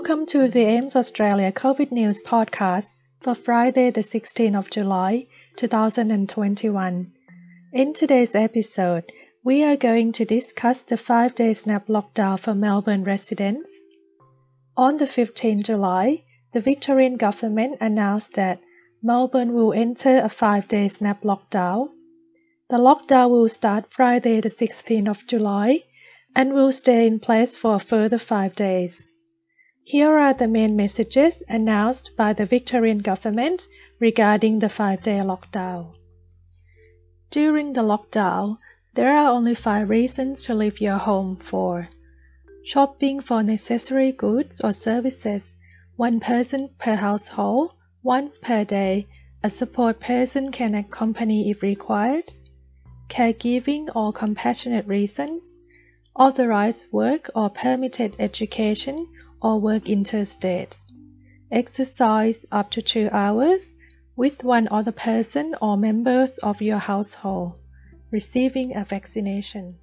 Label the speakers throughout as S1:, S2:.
S1: Welcome to the AMES Australia COVID News podcast for Friday, the 16th of July, 2021. In today's episode, we are going to discuss the five day snap lockdown for Melbourne residents. On the 15th July, the Victorian government announced that Melbourne will enter a five day snap lockdown. The lockdown will start Friday, the 16th of July, and will stay in place for a further five days. Here are the main messages announced by the Victorian government regarding the five day lockdown. During the lockdown, there are only five reasons to leave your home for shopping for necessary goods or services, one person per household, once per day. A support person can accompany if required, caregiving or compassionate reasons, authorized work or permitted education or work interstate. Exercise up to two hours with one other person or members of your household. Receiving a vaccination.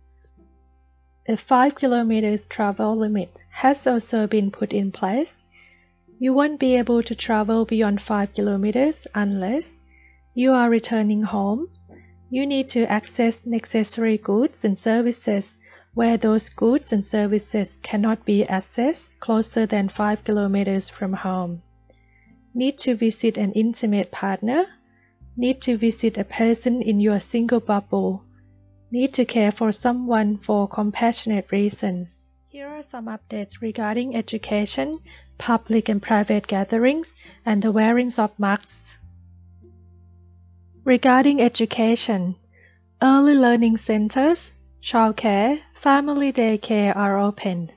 S1: A 5 kilometers travel limit has also been put in place. You won't be able to travel beyond 5 kilometers unless you are returning home. You need to access necessary goods and services where those goods and services cannot be accessed closer than 5 kilometers from home. Need to visit an intimate partner. Need to visit a person in your single bubble. Need to care for someone for compassionate reasons. Here are some updates regarding education, public and private gatherings, and the wearing of masks. Regarding education, early learning centers, childcare, family daycare are open.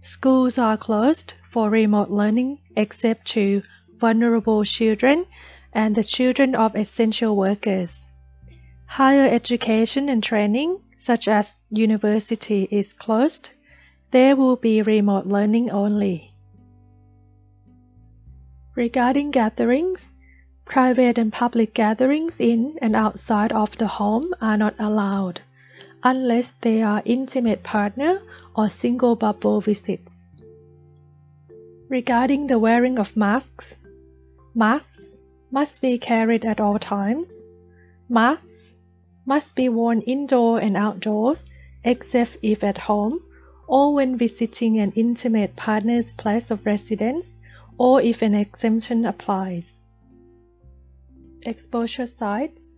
S1: Schools are closed for remote learning except to vulnerable children and the children of essential workers. Higher education and training, such as university, is closed. There will be remote learning only. Regarding gatherings, private and public gatherings in and outside of the home are not allowed unless they are intimate partner or single bubble visits. Regarding the wearing of masks, masks must be carried at all times. Masks must be worn indoor and outdoors, except if at home or when visiting an intimate partner's place of residence or if an exemption applies. Exposure sites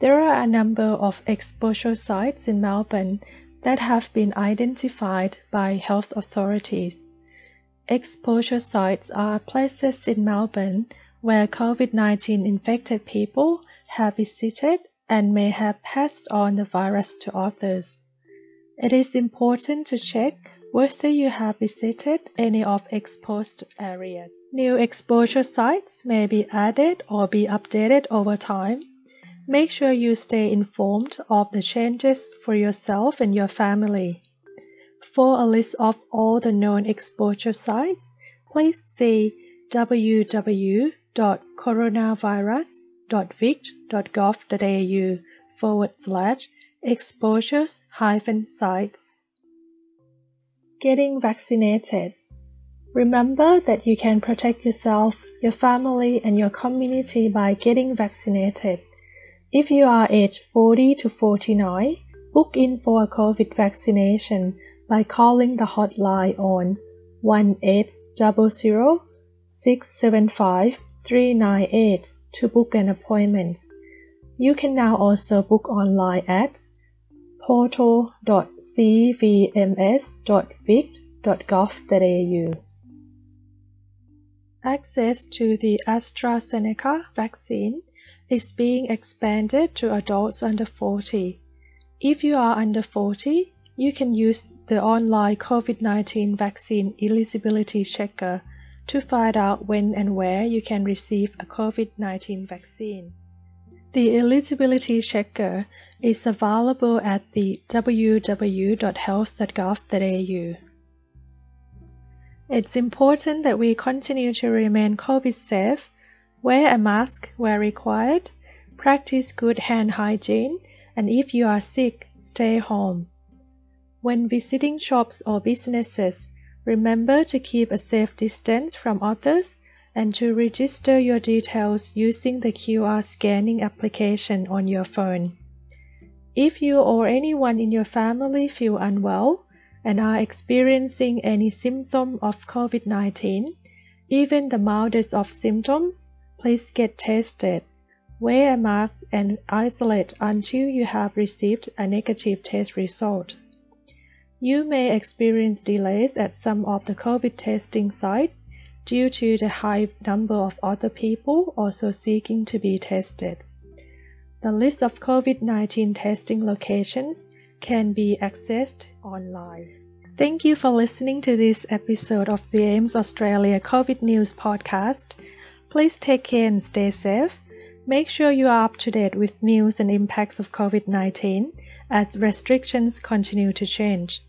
S1: there are a number of exposure sites in Melbourne that have been identified by health authorities. Exposure sites are places in Melbourne where COVID 19 infected people have visited and may have passed on the virus to others. It is important to check whether you have visited any of exposed areas. New exposure sites may be added or be updated over time Make sure you stay informed of the changes for yourself and your family. For a list of all the known exposure sites, please see www.coronavirus.vic.gov.au forward slash exposures hyphen sites. Getting vaccinated. Remember that you can protect yourself, your family, and your community by getting vaccinated. If you are aged 40 to 49, book in for a COVID vaccination by calling the hotline on 1-800-675-398 to book an appointment. You can now also book online at portal.cvms.vic.gov.au. Access to the AstraZeneca vaccine is being expanded to adults under 40. If you are under 40, you can use the online COVID 19 vaccine eligibility checker to find out when and where you can receive a COVID 19 vaccine. The eligibility checker is available at the www.health.gov.au. It's important that we continue to remain COVID safe Wear a mask where required, practice good hand hygiene, and if you are sick, stay home. When visiting shops or businesses, Remember to keep a safe distance from others and to register your details using the QR scanning application on your phone. If you or anyone in your family feel unwell and are experiencing any symptom of COVID 19, even the mildest of symptoms, please get tested. Wear a mask and isolate until you have received a negative test result. You may experience delays at some of the COVID testing sites due to the high number of other people also seeking to be tested. The list of COVID 19 testing locations can be accessed online. Thank you for listening to this episode of the AMES Australia COVID News podcast. Please take care and stay safe. Make sure you are up to date with news and impacts of COVID 19 as restrictions continue to change.